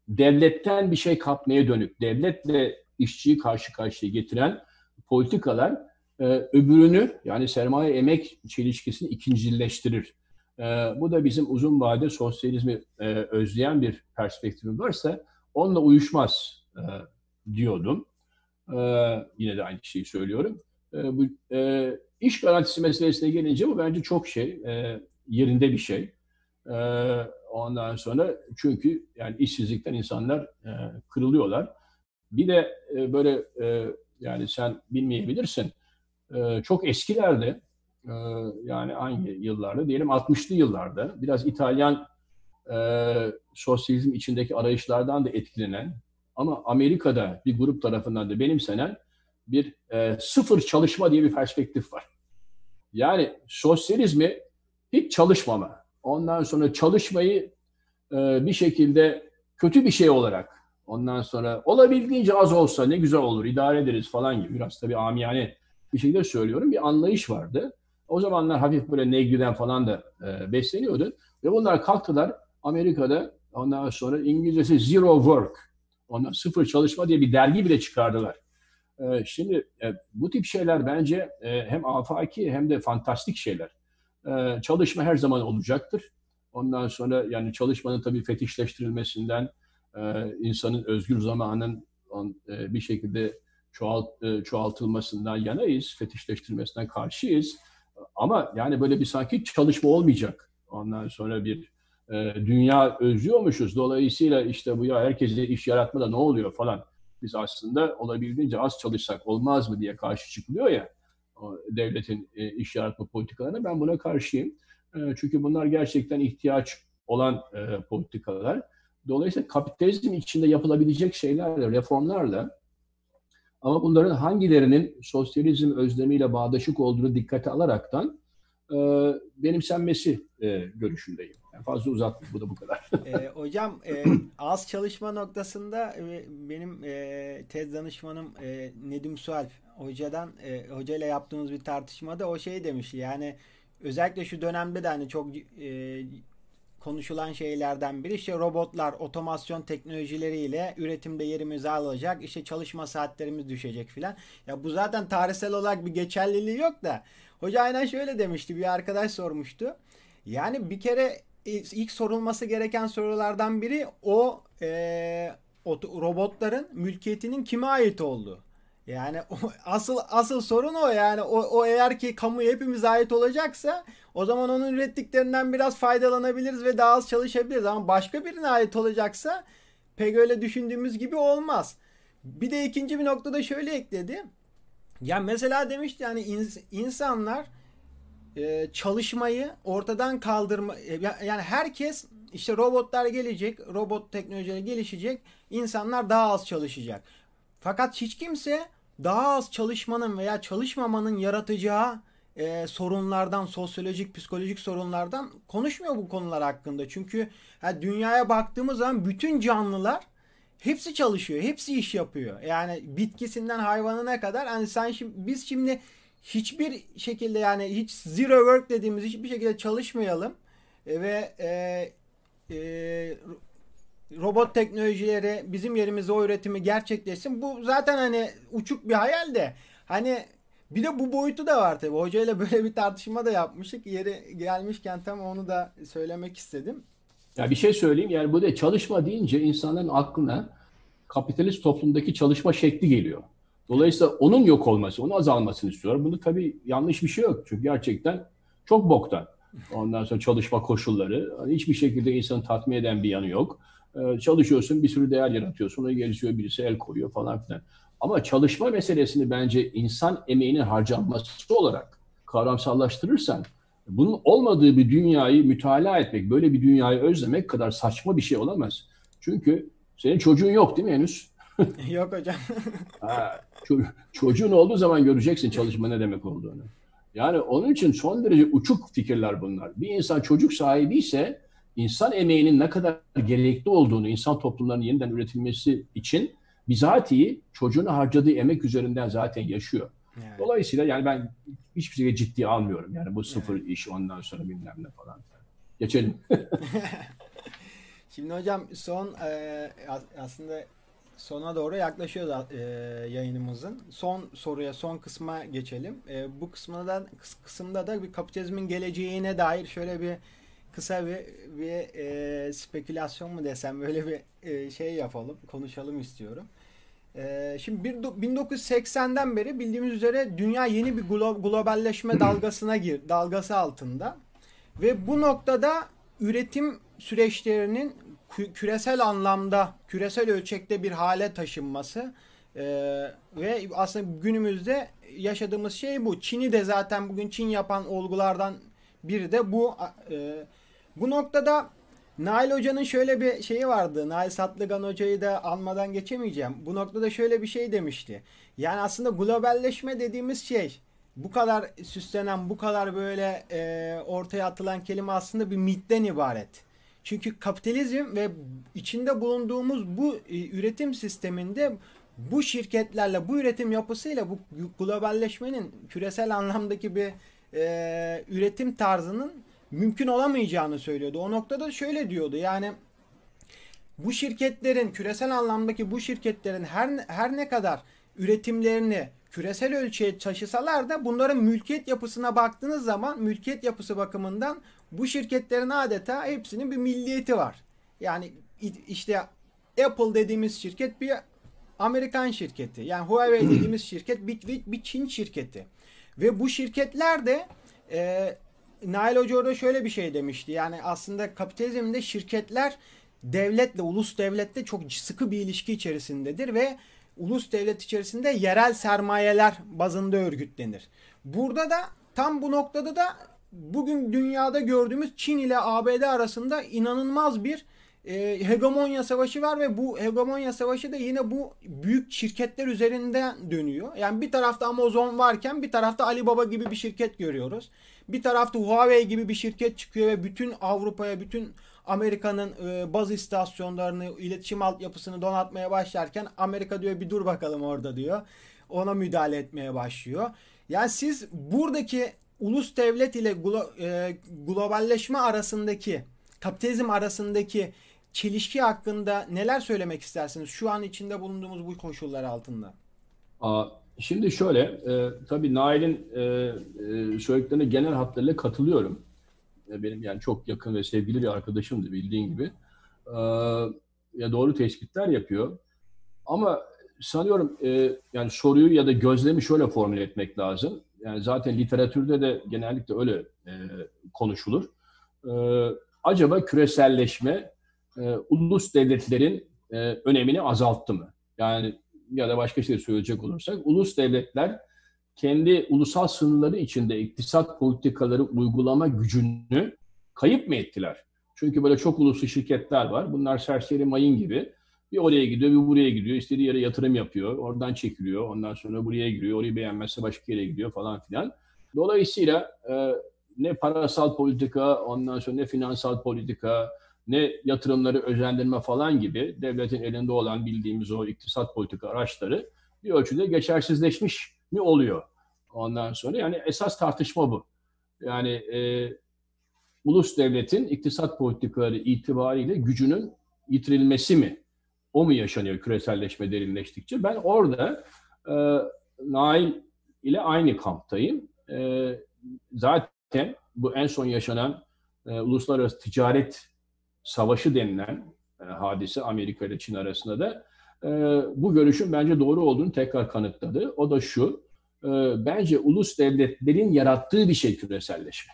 Devletten bir şey kapmaya dönük, devletle işçiyi karşı karşıya getiren politikalar e, öbürünü yani sermaye emek çelişkisini ikincileştirir. E, bu da bizim uzun vade sosyalizmi e, özleyen bir perspektifi varsa onunla uyuşmaz e, diyordum. E, yine de aynı şeyi söylüyorum. E, bu e, iş garantisi meselesine gelince bu bence çok şey e, yerinde bir şey. E, ondan sonra çünkü yani işsizlikten insanlar e, kırılıyorlar. Bir de e, böyle e, yani sen bilmeyebilirsin e, çok eskilerde e, yani hangi yıllarda diyelim 60'lı yıllarda biraz İtalyan e, sosyalizm içindeki arayışlardan da etkilenen ama Amerika'da bir grup tarafından da benimsenen bir e, sıfır çalışma diye bir perspektif var. Yani sosyalizmi hiç çalışmama, ondan sonra çalışmayı e, bir şekilde kötü bir şey olarak, ondan sonra olabildiğince az olsa ne güzel olur, idare ederiz falan gibi biraz tabii amiyane bir şekilde söylüyorum bir anlayış vardı. O zamanlar hafif böyle Negri'den falan da e, besleniyordu. Ve bunlar kalktılar Amerika'da ondan sonra İngilizcesi Zero Work, ondan sıfır çalışma diye bir dergi bile çıkardılar. E, şimdi e, bu tip şeyler bence e, hem afaki hem de fantastik şeyler. E, çalışma her zaman olacaktır. Ondan sonra yani çalışmanın tabii fetişleştirilmesinden, e, insanın özgür zamanın bir şekilde çoğalt, çoğaltılmasından yanayız, fetişleştirilmesinden karşıyız. Ama yani böyle bir sanki çalışma olmayacak. Ondan sonra bir e, dünya özlüyormuşuz. Dolayısıyla işte bu ya herkese iş yaratmada ne oluyor falan. Biz aslında olabildiğince az çalışsak olmaz mı diye karşı çıkılıyor ya devletin e, iş yaratma politikalarına. Ben buna karşıyım. E, çünkü bunlar gerçekten ihtiyaç olan e, politikalar. Dolayısıyla kapitalizm içinde yapılabilecek şeylerle, reformlarla ama bunların hangilerinin sosyalizm özlemiyle bağdaşık olduğunu dikkate alaraktan e, benimsenmesi e, görüşündeyim. Yani fazla uzatmayayım. Bu da bu kadar. e, hocam e, az çalışma noktasında e, benim e, tez danışmanım e, Nedim Sualp hocadan e, hocayla yaptığımız bir tartışmada o şey demiş yani özellikle şu dönemde de hani çok e, konuşulan şeylerden biri işte robotlar, otomasyon teknolojileriyle üretimde yerimizi alacak. işte çalışma saatlerimiz düşecek filan. Ya bu zaten tarihsel olarak bir geçerliliği yok da. Hoca aynen şöyle demişti. Bir arkadaş sormuştu. Yani bir kere ilk sorulması gereken sorulardan biri o, e, robotların mülkiyetinin kime ait olduğu. Yani o, asıl asıl sorun o yani o, o eğer ki kamuya hepimiz ait olacaksa o zaman onun ürettiklerinden biraz faydalanabiliriz ve daha az çalışabiliriz ama başka birine ait olacaksa pek öyle düşündüğümüz gibi olmaz. Bir de ikinci bir noktada şöyle ekledi. Ya mesela demişti yani ins- insanlar e, çalışmayı ortadan kaldırma e, yani herkes işte robotlar gelecek, robot teknolojileri gelişecek, insanlar daha az çalışacak. Fakat hiç kimse daha az çalışmanın veya çalışmamanın yaratacağı e, sorunlardan, sosyolojik, psikolojik sorunlardan konuşmuyor bu konular hakkında. Çünkü yani dünyaya baktığımız zaman bütün canlılar hepsi çalışıyor, hepsi iş yapıyor. Yani bitkisinden hayvanına kadar hani sen şimdi biz şimdi hiçbir şekilde yani hiç zero work dediğimiz hiçbir şekilde çalışmayalım e, ve e, e, robot teknolojileri bizim yerimize o üretimi gerçekleşsin. Bu zaten hani uçuk bir hayal de hani bir de bu boyutu da var tabii. Hocayla böyle bir tartışma da yapmıştık. Yeri gelmişken tam onu da söylemek istedim. Ya bir şey söyleyeyim. Yani bu da çalışma deyince insanların aklına kapitalist toplumdaki çalışma şekli geliyor. Dolayısıyla onun yok olması, onun azalmasını istiyorlar. Bunu tabii yanlış bir şey yok. Çünkü gerçekten çok boktan. Ondan sonra çalışma koşulları. Hiçbir şekilde insanı tatmin eden bir yanı yok. Ee, çalışıyorsun, bir sürü değer yaratıyorsun. Ona gelişiyor, birisi el koyuyor falan filan. Ama çalışma meselesini bence insan emeğinin harcanması olarak kavramsallaştırırsan bunun olmadığı bir dünyayı mütalaa etmek, böyle bir dünyayı özlemek kadar saçma bir şey olamaz. Çünkü senin çocuğun yok değil mi henüz? yok hocam. ha, ço- çocuğun olduğu zaman göreceksin çalışma ne demek olduğunu. Yani onun için son derece uçuk fikirler bunlar. Bir insan çocuk sahibi ise insan emeğinin ne kadar gerekli olduğunu, insan toplumlarının yeniden üretilmesi için bizatihi çocuğunu harcadığı emek üzerinden zaten yaşıyor. Evet. Dolayısıyla yani ben hiçbir şekilde ciddiye almıyorum. Yani bu sıfır evet. iş ondan sonra bilmem ne falan. Geçelim. Şimdi hocam son e, aslında Sona doğru yaklaşıyoruz e, yayınımızın. Son soruya, son kısma geçelim. E, bu kısmında kıs, kısımda da bir kapitalizmin geleceğine dair şöyle bir kısa bir, bir e, spekülasyon mu desem böyle bir e, şey yapalım, konuşalım istiyorum. E, şimdi bir, 1980'den beri bildiğimiz üzere dünya yeni bir glo, globalleşme dalgasına gir, dalgası altında. Ve bu noktada üretim süreçlerinin küresel anlamda, küresel ölçekte bir hale taşınması e, ve aslında günümüzde yaşadığımız şey bu. Çin'i de zaten bugün Çin yapan olgulardan biri de bu. E, bu noktada Nail Hoca'nın şöyle bir şeyi vardı. Nail Satlıgan Hoca'yı da almadan geçemeyeceğim. Bu noktada şöyle bir şey demişti. Yani aslında globalleşme dediğimiz şey bu kadar süslenen, bu kadar böyle e, ortaya atılan kelime aslında bir mitten ibaret. Çünkü kapitalizm ve içinde bulunduğumuz bu e, üretim sisteminde bu şirketlerle, bu üretim yapısıyla bu globalleşmenin küresel anlamdaki bir e, üretim tarzının mümkün olamayacağını söylüyordu. O noktada şöyle diyordu. Yani bu şirketlerin küresel anlamdaki bu şirketlerin her her ne kadar üretimlerini küresel ölçüye taşısalar da bunların mülkiyet yapısına baktığınız zaman mülkiyet yapısı bakımından bu şirketlerin adeta hepsinin bir milliyeti var. Yani işte Apple dediğimiz şirket bir Amerikan şirketi. Yani Huawei dediğimiz şirket bir, bir, bir Çin şirketi. Ve bu şirketler de e, Nail Hoca orada şöyle bir şey demişti. Yani aslında kapitalizmde şirketler devletle, ulus devlette çok sıkı bir ilişki içerisindedir ve ulus devlet içerisinde yerel sermayeler bazında örgütlenir. Burada da tam bu noktada da bugün dünyada gördüğümüz Çin ile ABD arasında inanılmaz bir e, hegemonya savaşı var ve bu hegemonya savaşı da yine bu büyük şirketler üzerinden dönüyor. Yani bir tarafta Amazon varken bir tarafta Alibaba gibi bir şirket görüyoruz. Bir tarafta Huawei gibi bir şirket çıkıyor ve bütün Avrupa'ya, bütün Amerika'nın e, baz istasyonlarını, iletişim altyapısını donatmaya başlarken Amerika diyor bir dur bakalım orada diyor. Ona müdahale etmeye başlıyor. Yani siz buradaki ulus devlet ile glo, e, globalleşme arasındaki kapitalizm arasındaki çelişki hakkında neler söylemek istersiniz şu an içinde bulunduğumuz bu koşullar altında? Aa, şimdi şöyle, e, tabii Nail'in e, e, söylediklerine genel hatlarıyla katılıyorum. E, benim yani çok yakın ve sevgili bir arkadaşımdı bildiğin gibi. E, ya doğru tespitler yapıyor. Ama sanıyorum e, yani soruyu ya da gözlemi şöyle formüle etmek lazım. Yani zaten literatürde de genellikle öyle e, konuşulur. E, acaba küreselleşme e, ulus devletlerin e, önemini azalttı mı? Yani ya da başka şey söyleyecek olursak ulus devletler kendi ulusal sınırları içinde iktisat politikaları uygulama gücünü kayıp mı ettiler? Çünkü böyle çok uluslu şirketler var. Bunlar serseri mayın gibi. Bir oraya gidiyor, bir buraya gidiyor. İstediği yere yatırım yapıyor. Oradan çekiliyor. Ondan sonra buraya giriyor. Orayı beğenmezse başka yere gidiyor falan filan. Dolayısıyla e, ne parasal politika, ondan sonra ne finansal politika, ne yatırımları özendirme falan gibi devletin elinde olan bildiğimiz o iktisat politika araçları bir ölçüde geçersizleşmiş mi oluyor? Ondan sonra yani esas tartışma bu. Yani e, ulus devletin iktisat politikaları itibariyle gücünün yitirilmesi mi? O mu yaşanıyor küreselleşme derinleştikçe? Ben orada e, Nail ile aynı kamptayım. E, zaten bu en son yaşanan e, uluslararası ticaret savaşı denilen e, hadise Amerika ile Çin arasında da e, bu görüşün bence doğru olduğunu tekrar kanıtladı. O da şu, e, bence ulus devletlerin yarattığı bir şey küreselleşme.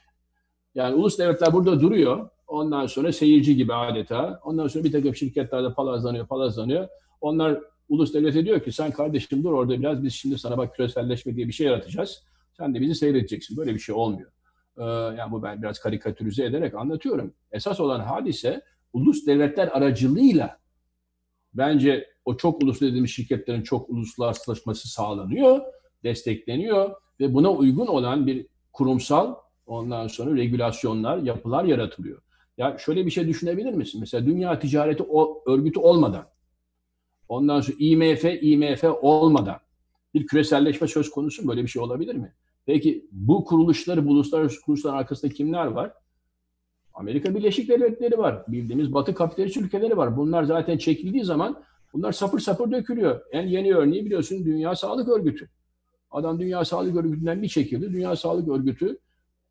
Yani ulus devletler burada duruyor. Ondan sonra seyirci gibi adeta. Ondan sonra bir takım şirketlerde palazlanıyor, palazlanıyor. Onlar ulus devlete diyor ki sen kardeşim dur orada biraz biz şimdi sana bak küreselleşme diye bir şey yaratacağız. Sen de bizi seyredeceksin. Böyle bir şey olmuyor. Ee, yani bu ben biraz karikatürize ederek anlatıyorum. Esas olan hadise ulus devletler aracılığıyla bence o çok uluslu dediğimiz şirketlerin çok uluslararasılaşması sağlanıyor, destekleniyor ve buna uygun olan bir kurumsal ondan sonra regülasyonlar, yapılar yaratılıyor. Ya şöyle bir şey düşünebilir misin? Mesela Dünya Ticareti o, Örgütü olmadan, ondan sonra IMF, IMF olmadan bir küreselleşme söz konusu böyle bir şey olabilir mi? Peki bu kuruluşları, bu uluslararası kuruluşların arkasında kimler var? Amerika Birleşik Devletleri var. Bildiğimiz Batı kapitalist ülkeleri var. Bunlar zaten çekildiği zaman Bunlar sapır sapır dökülüyor. En yeni örneği biliyorsun Dünya Sağlık Örgütü. Adam Dünya Sağlık Örgütü'nden bir çekildi. Dünya Sağlık Örgütü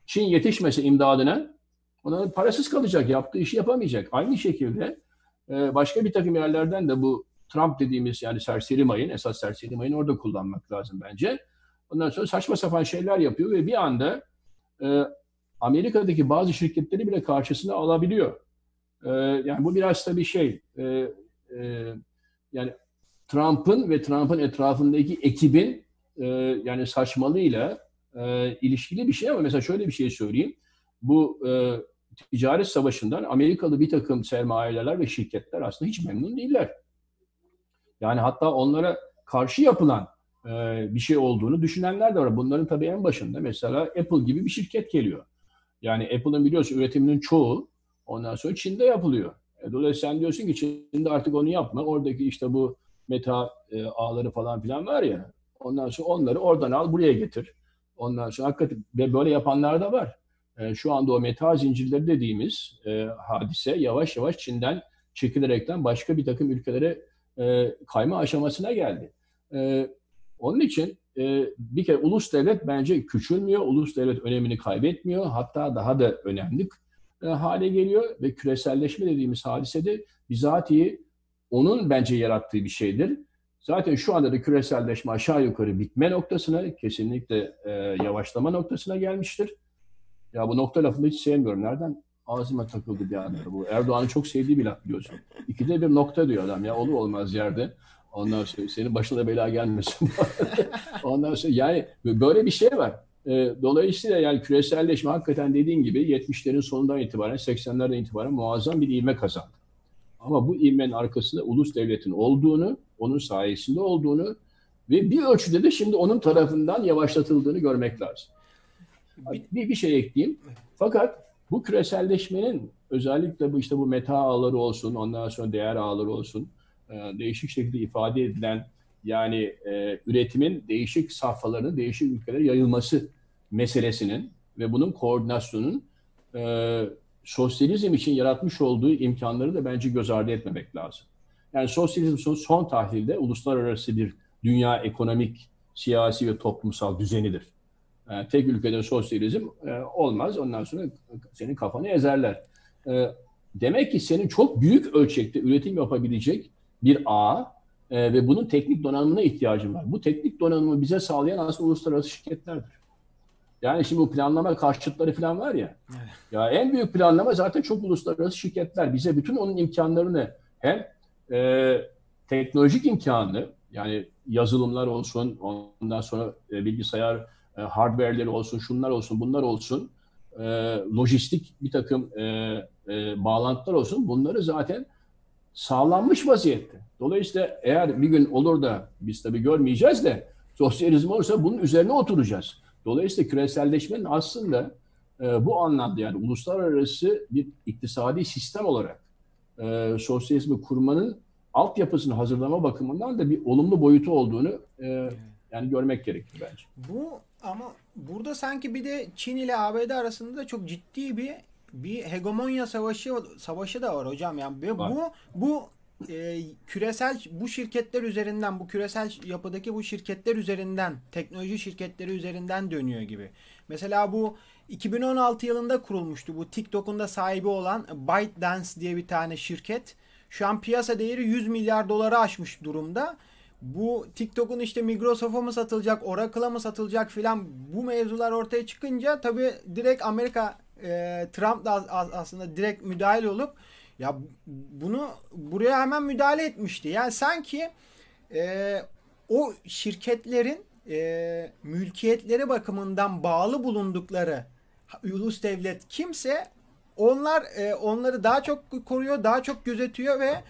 Çin yetişmese imdadına ona parasız kalacak. Yaptığı işi yapamayacak. Aynı şekilde e, başka bir takım yerlerden de bu Trump dediğimiz yani serseri mayın, esas serseri mayın orada kullanmak lazım bence. Ondan sonra saçma sapan şeyler yapıyor ve bir anda e, Amerika'daki bazı şirketleri bile karşısına alabiliyor. E, yani bu biraz tabii şey, yani Trump'ın ve Trump'ın etrafındaki ekibin yani saçmalığıyla ilişkili bir şey ama mesela şöyle bir şey söyleyeyim. Bu e, ticaret savaşından Amerikalı bir takım sermayeler ve şirketler aslında hiç memnun değiller. Yani hatta onlara karşı yapılan e, bir şey olduğunu düşünenler de var. Bunların tabii en başında mesela Apple gibi bir şirket geliyor. Yani Apple'ın biliyorsun üretiminin çoğu ondan sonra Çin'de yapılıyor. E, dolayısıyla sen diyorsun ki Çin'de artık onu yapma. Oradaki işte bu meta e, ağları falan filan var ya. Ondan sonra onları oradan al buraya getir. Ondan sonra hakikaten ve böyle yapanlar da var. E, şu anda o meta zincirleri dediğimiz e, hadise yavaş yavaş Çin'den çekilerekten başka bir takım ülkelere e, kayma aşamasına geldi. E, onun için e, bir kere ulus devlet bence küçülmüyor, ulus devlet önemini kaybetmiyor. Hatta daha da önemli e, hale geliyor ve küreselleşme dediğimiz hadise de bizatihi onun bence yarattığı bir şeydir. Zaten şu anda da küreselleşme aşağı yukarı bitme noktasına, kesinlikle e, yavaşlama noktasına gelmiştir. Ya bu nokta lafını hiç sevmiyorum. Nereden ağzıma takıldı bir anda bu. Erdoğan'ın çok sevdiği bir laf biliyorsun. İkide bir nokta diyor adam ya olur olmaz yerde. Ondan sonra senin başına bela gelmesin. Ondan sonra yani böyle bir şey var. E, dolayısıyla yani küreselleşme hakikaten dediğin gibi 70'lerin sonundan itibaren 80'lerden itibaren muazzam bir ivme kazandı. Ama bu ivmenin arkasında ulus devletin olduğunu, onun sayesinde olduğunu ve bir ölçüde de şimdi onun tarafından yavaşlatıldığını görmek lazım. Bir, bir şey ekleyeyim. Fakat bu küreselleşmenin özellikle bu işte bu meta ağları olsun, ondan sonra değer ağları olsun, e, değişik şekilde ifade edilen yani e, üretimin değişik safhalarının değişik ülkelere yayılması meselesinin ve bunun koordinasyonun e, sosyalizm için yaratmış olduğu imkanları da bence göz ardı etmemek lazım. Yani sosyalizm son, son tahlilde uluslararası bir dünya ekonomik, siyasi ve toplumsal düzenidir. Yani tek ülkede sosyalizm e, olmaz. Ondan sonra senin kafanı ezerler. E, demek ki senin çok büyük ölçekte üretim yapabilecek bir ağ e, ve bunun teknik donanımına ihtiyacın var. Bu teknik donanımı bize sağlayan aslında uluslararası şirketlerdir. Yani şimdi bu planlama karşıtları falan var ya. Evet. Ya en büyük planlama zaten çok uluslararası şirketler. Bize bütün onun imkanlarını hem e, teknolojik imkanını yani yazılımlar olsun, ondan sonra e, bilgisayar e, hardware'leri olsun, şunlar olsun, bunlar olsun, e, lojistik bir takım e, e, bağlantılar olsun. Bunları zaten sağlanmış vaziyette. Dolayısıyla eğer bir gün olur da biz tabii görmeyeceğiz de sosyalizm olursa bunun üzerine oturacağız. Dolayısıyla küreselleşmenin aslında e, bu anlamda yani uluslararası bir iktisadi sistem olarak e, sosyalizmi kurmanın altyapısını hazırlama bakımından da bir olumlu boyutu olduğunu e, yani görmek gerekir bence. Bu ama burada sanki bir de Çin ile ABD arasında da çok ciddi bir bir hegemonya savaşı savaşı da var hocam. Yani var. bu bu e, küresel bu şirketler üzerinden bu küresel yapıdaki bu şirketler üzerinden teknoloji şirketleri üzerinden dönüyor gibi. Mesela bu 2016 yılında kurulmuştu bu TikTok'un da sahibi olan ByteDance diye bir tane şirket. Şu an piyasa değeri 100 milyar doları aşmış durumda. Bu TikTok'un işte Microsoft'a mı satılacak, Oracle'a mı satılacak filan bu mevzular ortaya çıkınca tabii direkt Amerika e, Trump da aslında direkt müdahil olup ya bunu buraya hemen müdahale etmişti. Yani sanki e, o şirketlerin e, mülkiyetleri bakımından bağlı bulundukları ulus devlet kimse onlar e, onları daha çok koruyor, daha çok gözetiyor ve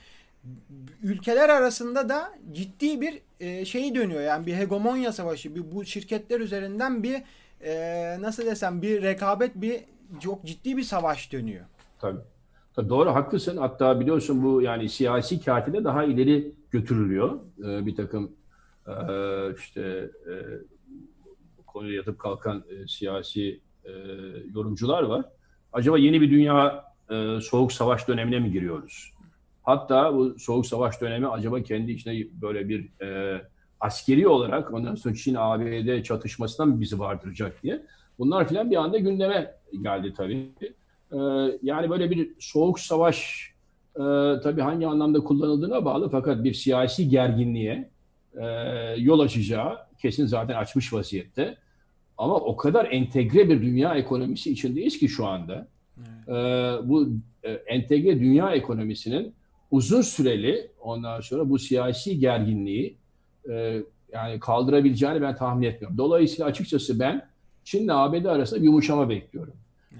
ülkeler arasında da ciddi bir e, şeyi dönüyor. Yani bir hegemonya savaşı, bir bu şirketler üzerinden bir e, nasıl desem bir rekabet, bir çok ciddi bir savaş dönüyor. Tabii. Doğru haklısın. Hatta biliyorsun bu yani siyasi katile daha ileri götürülüyor. Ee, bir takım e, işte e, konuya yatıp kalkan e, siyasi e, yorumcular var. Acaba yeni bir dünya e, soğuk savaş dönemine mi giriyoruz? Hatta bu soğuk savaş dönemi acaba kendi içinde böyle bir e, askeri olarak ondan sonra Çin ABD çatışmasından mı bizi vardıracak diye. Bunlar filan bir anda gündeme geldi tabii. E, yani böyle bir soğuk savaş e, tabii hangi anlamda kullanıldığına bağlı fakat bir siyasi gerginliğe e, yol açacağı kesin zaten açmış vaziyette. Ama o kadar entegre bir dünya ekonomisi içindeyiz ki şu anda. Evet. E, bu e, entegre dünya ekonomisinin uzun süreli ondan sonra bu siyasi gerginliği e, yani kaldırabileceğini ben tahmin etmiyorum. Dolayısıyla açıkçası ben Çin ile ABD arasında bir yumuşama bekliyorum.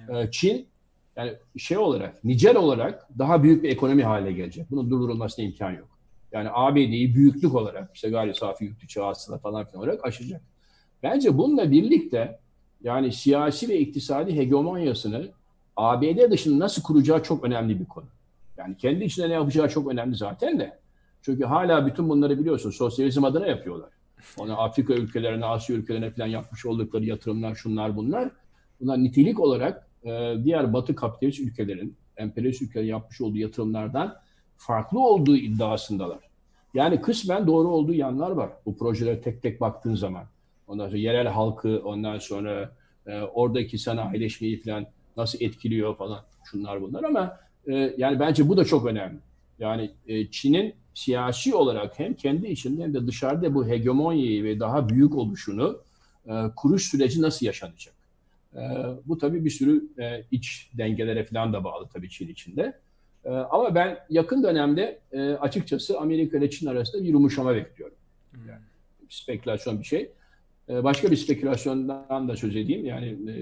Evet. E, Çin yani şey olarak, nicel olarak daha büyük bir ekonomi haline gelecek. Bunun durdurulmasına imkan yok. Yani ABD'yi büyüklük olarak işte gayri safi yurt içi hasıla falan filan olarak aşacak. Bence bununla birlikte yani siyasi ve iktisadi hegemonyasını ABD dışında nasıl kuracağı çok önemli bir konu. Yani kendi içinde ne yapacağı çok önemli zaten de. Çünkü hala bütün bunları biliyorsun sosyalizm adına yapıyorlar. Onu Afrika ülkelerine, Asya ülkelerine falan yapmış oldukları yatırımlar, şunlar bunlar. Bunlar nitelik olarak e, diğer Batı kapitalist ülkelerin, emperyalist ülkelerin yapmış olduğu yatırımlardan farklı olduğu iddiasındalar. Yani kısmen doğru olduğu yanlar var. Bu projelere tek tek baktığın zaman. Ondan sonra yerel halkı, ondan sonra e, oradaki sanayileşmeyi falan nasıl etkiliyor falan şunlar bunlar ama e, yani bence bu da çok önemli. Yani e, Çin'in siyasi olarak hem kendi içinde hem de dışarıda bu hegemonyayı ve daha büyük oluşunu e, kuruş süreci nasıl yaşanacak? E, bu tabii bir sürü e, iç dengelere falan da bağlı tabii Çin içinde. E, ama ben yakın dönemde e, açıkçası Amerika ile Çin arasında bir yumuşama bekliyorum. Hmm. Yani spekülasyon bir şey. E, başka bir spekülasyondan da söz edeyim. Yani e,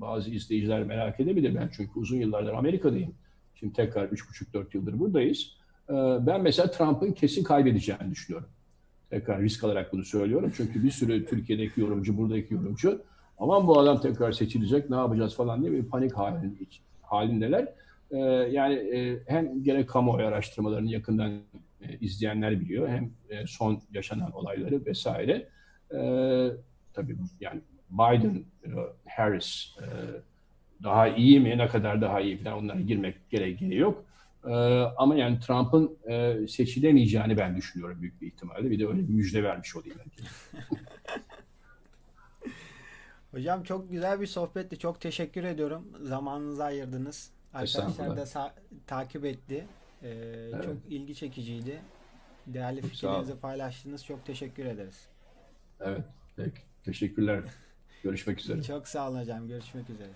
bazı izleyiciler merak edebilir. Ben çünkü uzun yıllardır Amerika'dayım. Şimdi tekrar 3,5-4 yıldır buradayız. E, ben mesela Trump'ın kesin kaybedeceğini düşünüyorum. Tekrar risk alarak bunu söylüyorum. Çünkü bir sürü Türkiye'deki yorumcu, buradaki yorumcu aman bu adam tekrar seçilecek ne yapacağız falan diye bir panik halindeler. Yani hem gerek kamuoyu araştırmalarını yakından izleyenler biliyor hem son yaşanan olayları vesaire. Tabii yani Biden, Harris e, daha iyi mi, ne kadar daha iyi falan onlara girmek gereği yok. E, ama yani Trump'ın e, seçilemeyeceğini ben düşünüyorum büyük bir ihtimalle. Bir de öyle bir müjde vermiş olayım. Hocam çok güzel bir sohbetti. Çok teşekkür ediyorum. Zamanınızı ayırdınız. Arkadaşlar da takip etti. Ee, evet. Çok ilgi çekiciydi. Değerli fikirlerinizi paylaştınız. Çok teşekkür ederiz. Evet. Peki. Teşekkürler. Görüşmek üzere. Çok sağ olun hocam. Görüşmek üzere.